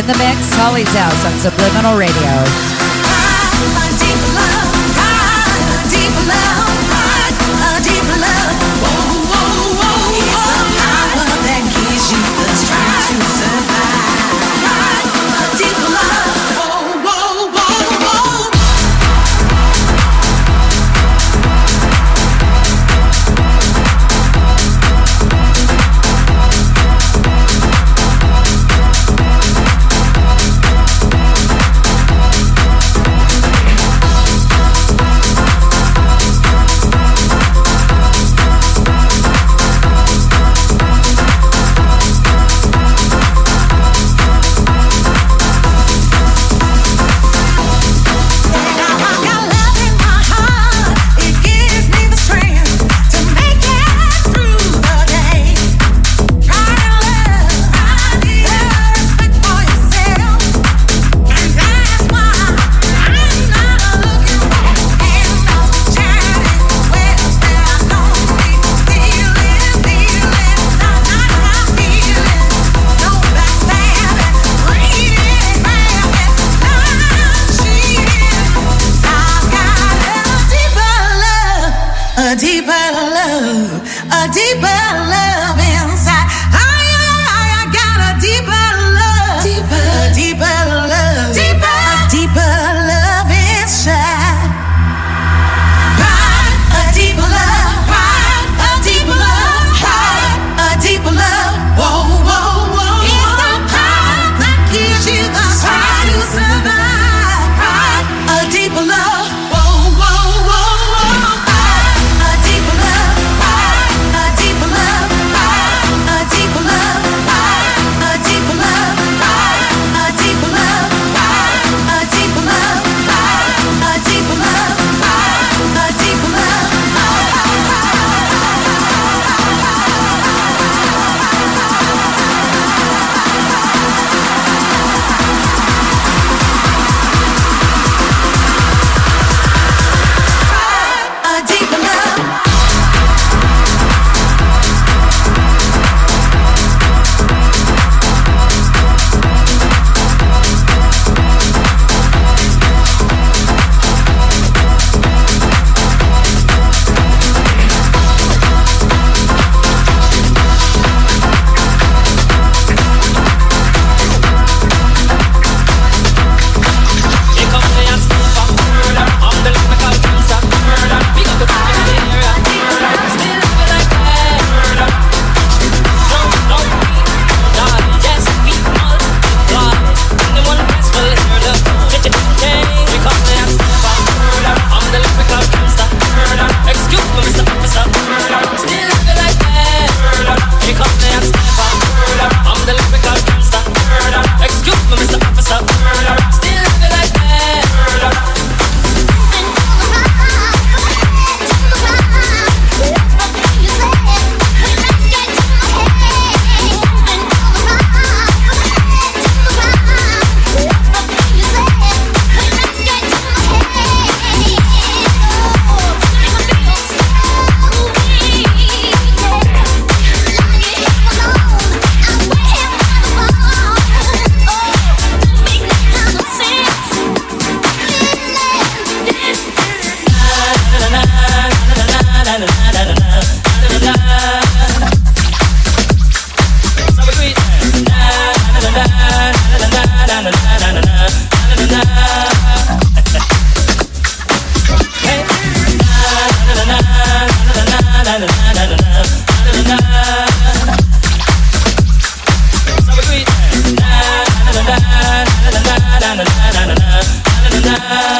in the mix, Holly's House on Subliminal Radio. Yeah.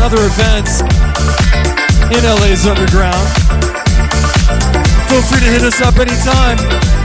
Other events in LA's Underground. Feel free to hit us up anytime.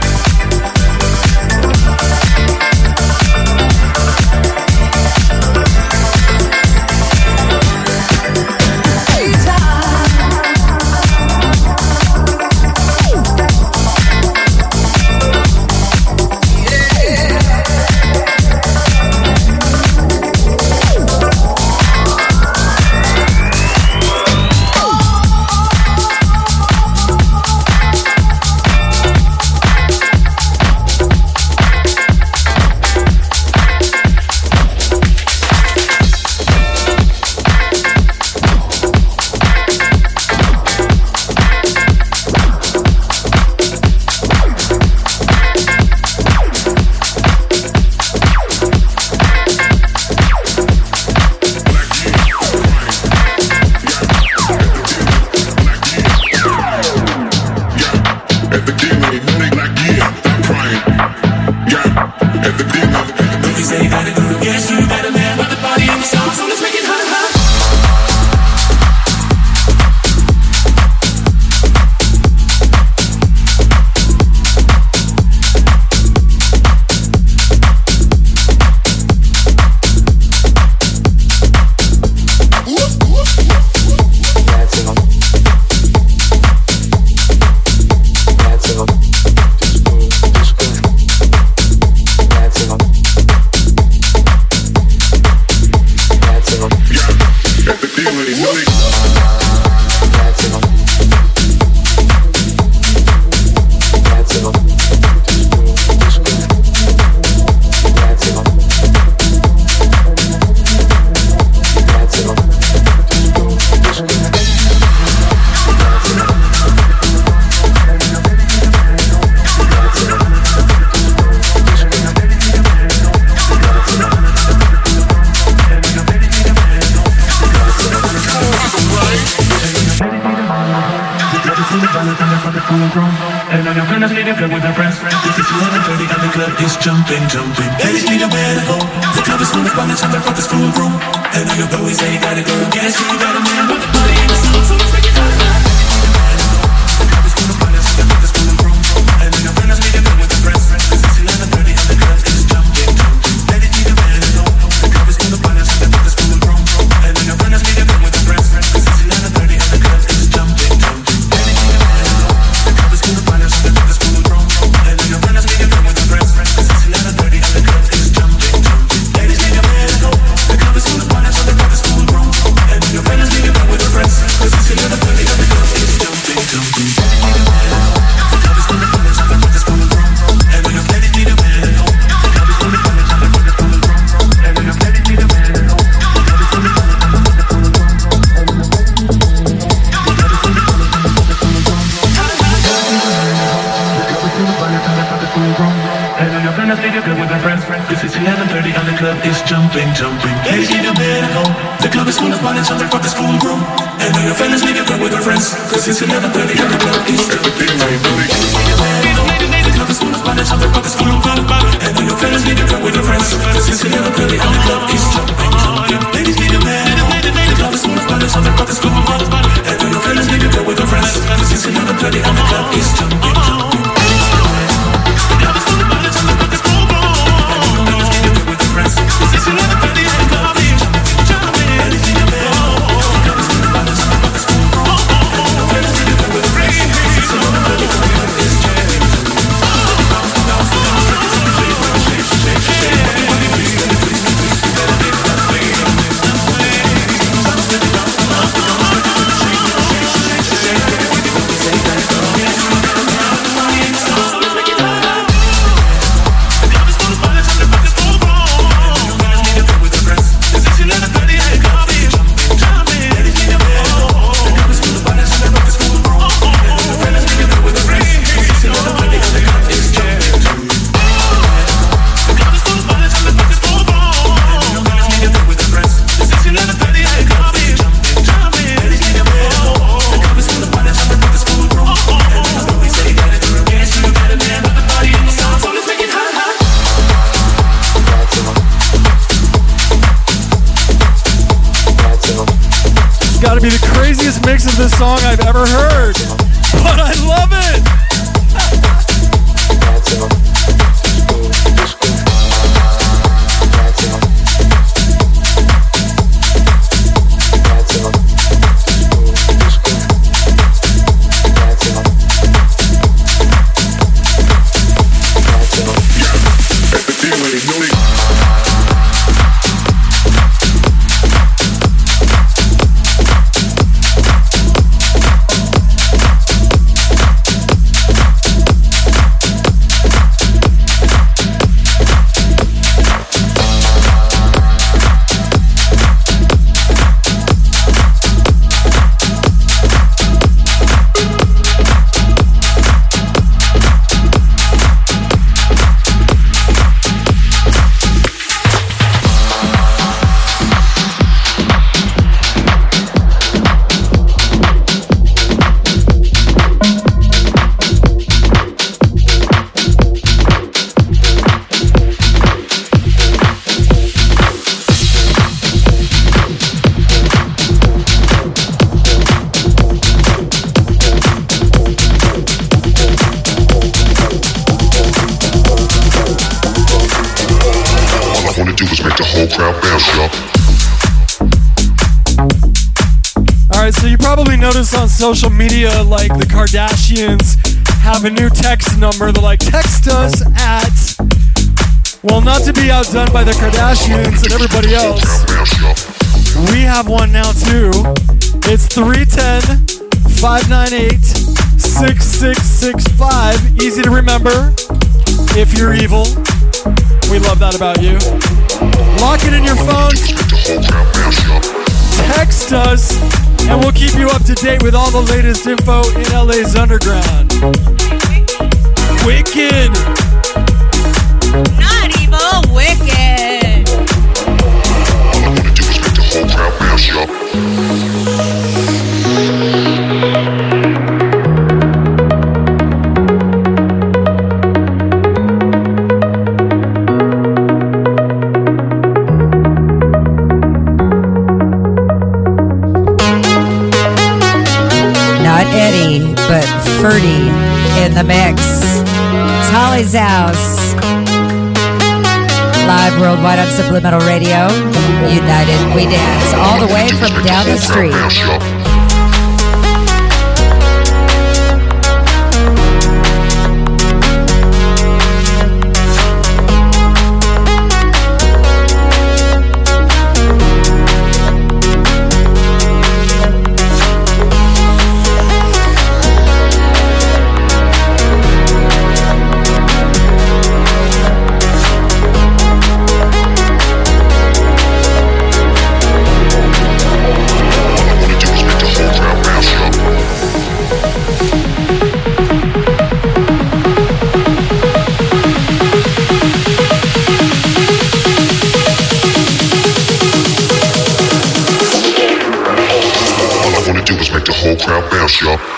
Since you never could be social media, like the Kardashians, have a new text number. They're like, text us at. Well, not to be outdone by the Kardashians and everybody else, we have one now too. It's 310 598 6665. Easy to remember if you're evil. We love that about you. Lock it in your phone. Text us and we'll keep you up to date with all the latest info in LA's underground. Wicked! Not evil, wicked! All I wanna do is make the whole crowd mash up. In the mix. It's Holly's House. Live worldwide on Subliminal Radio. United We Dance. All the way from down the street. Russia.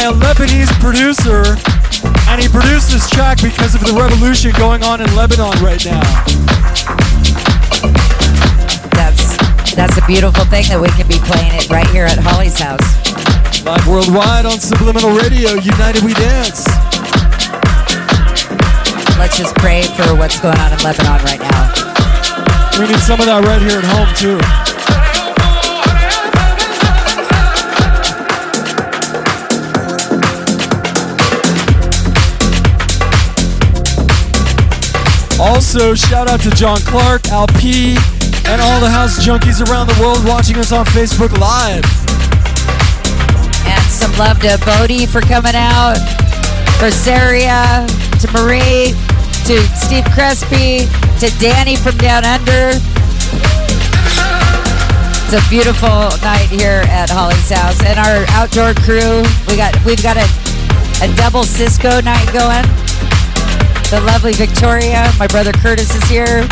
By a Lebanese producer, and he produced this track because of the revolution going on in Lebanon right now. That's that's a beautiful thing that we can be playing it right here at Holly's house. Live worldwide on Subliminal Radio, United We Dance. Let's just pray for what's going on in Lebanon right now. We need some of that right here at home too. Also, shout out to John Clark, Al P, and all the house junkies around the world watching us on Facebook Live. And some love to Bodie for coming out, for Saria, to Marie, to Steve Crespi, to Danny from Down Under. It's a beautiful night here at Holly's house, and our outdoor crew. We got we've got a a double Cisco night going. The lovely Victoria, my brother Kurtis is here.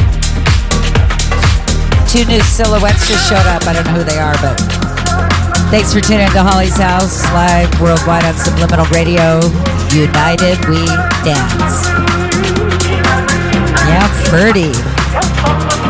Two new silhouettes just showed up. I don't know who they are, but Thanks for tuning in to Holly's House, live worldwide on Subliminal Radio. United We Dance. Yeah, Ferdie.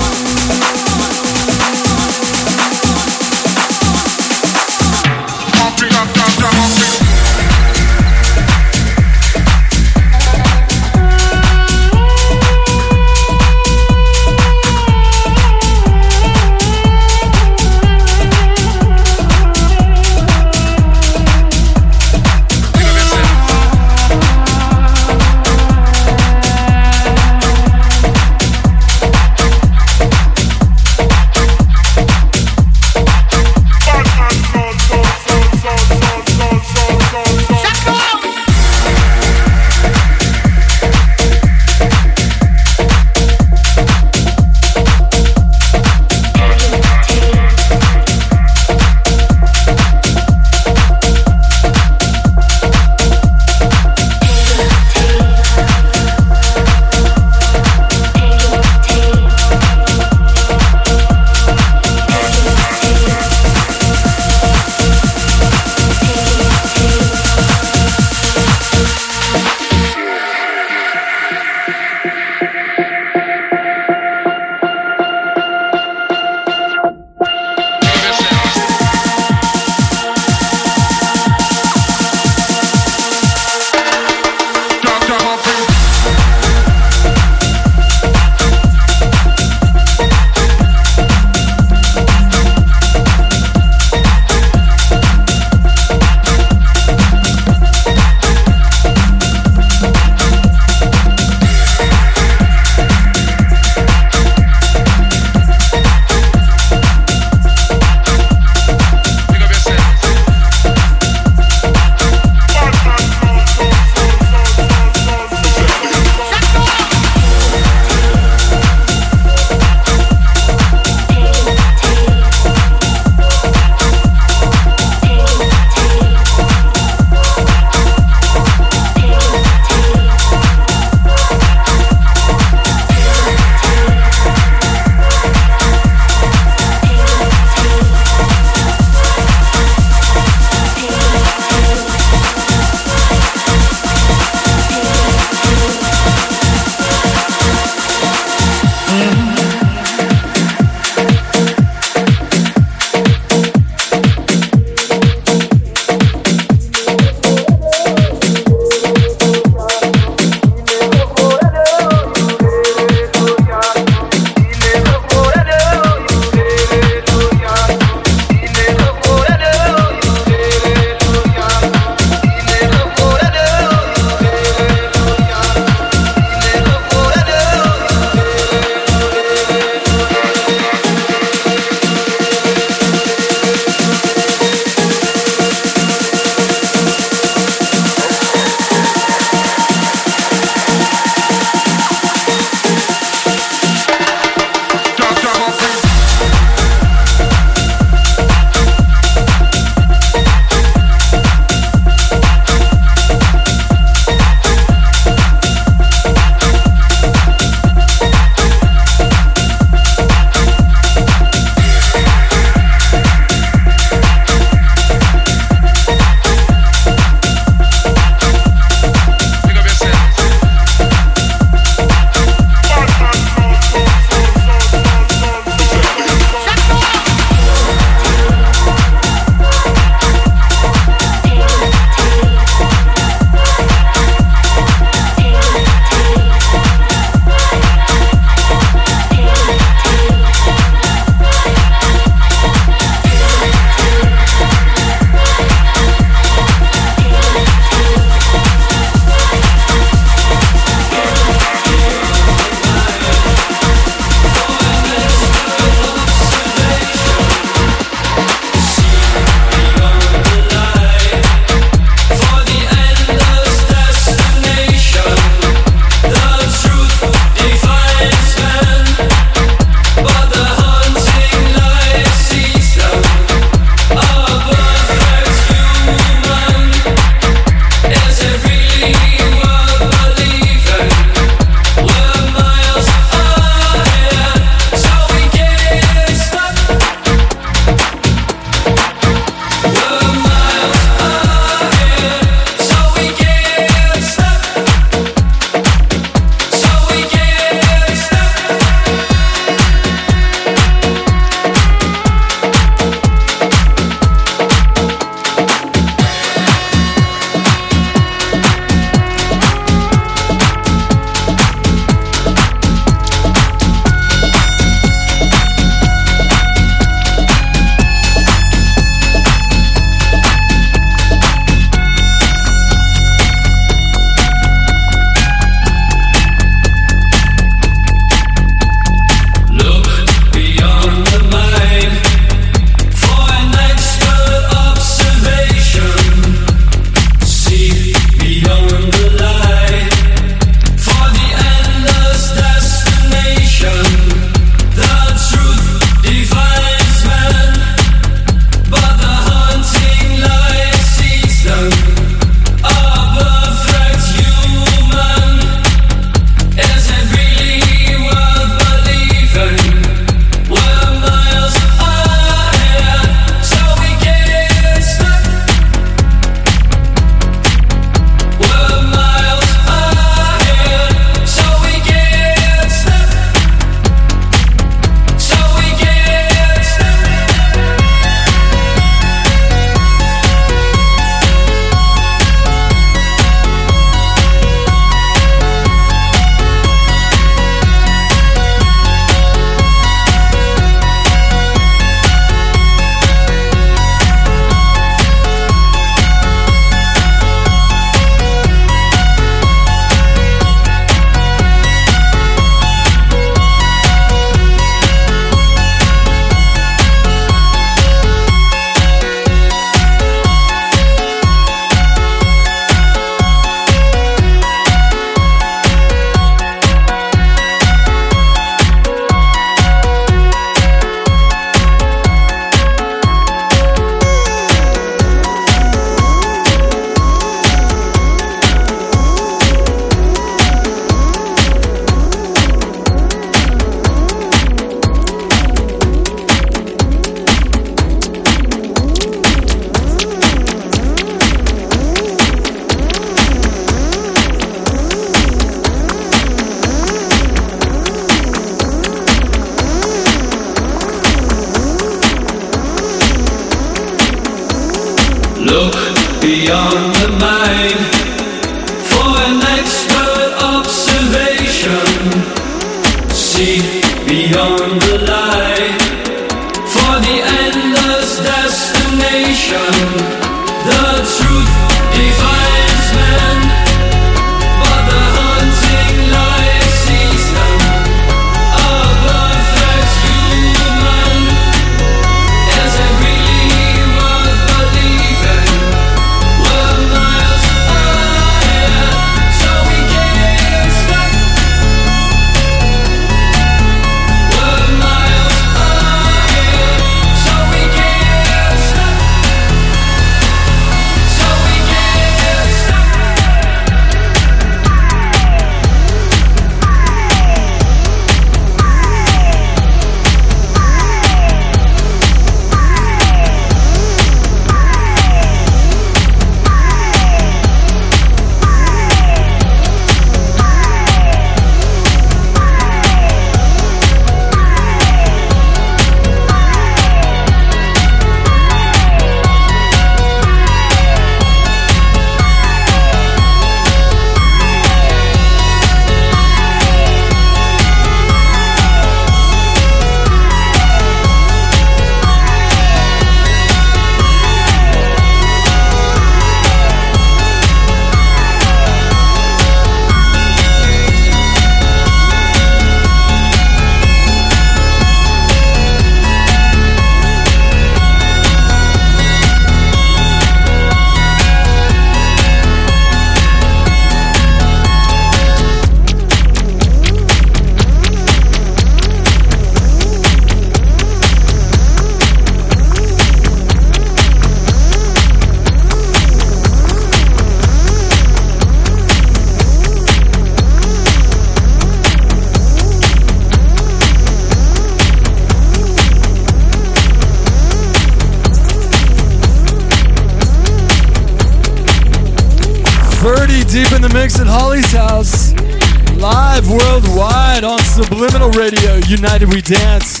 tonight on Subliminal Radio, United We Dance.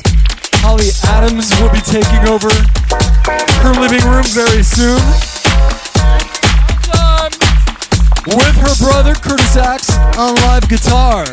Holly Adams will be taking over her living room very soon. With her brother Kurtis Acks on live guitar.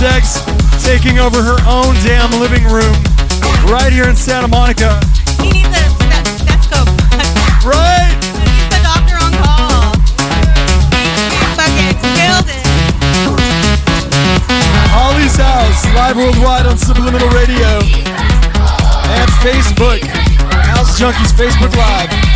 Rolodex taking over her own damn living room right here in Santa Monica. He needs a stethoscope. Right? He's the doctor on call. He fucking killed it. Holly's House, live worldwide on Subliminal Radio and Facebook. House Junkies Facebook Live.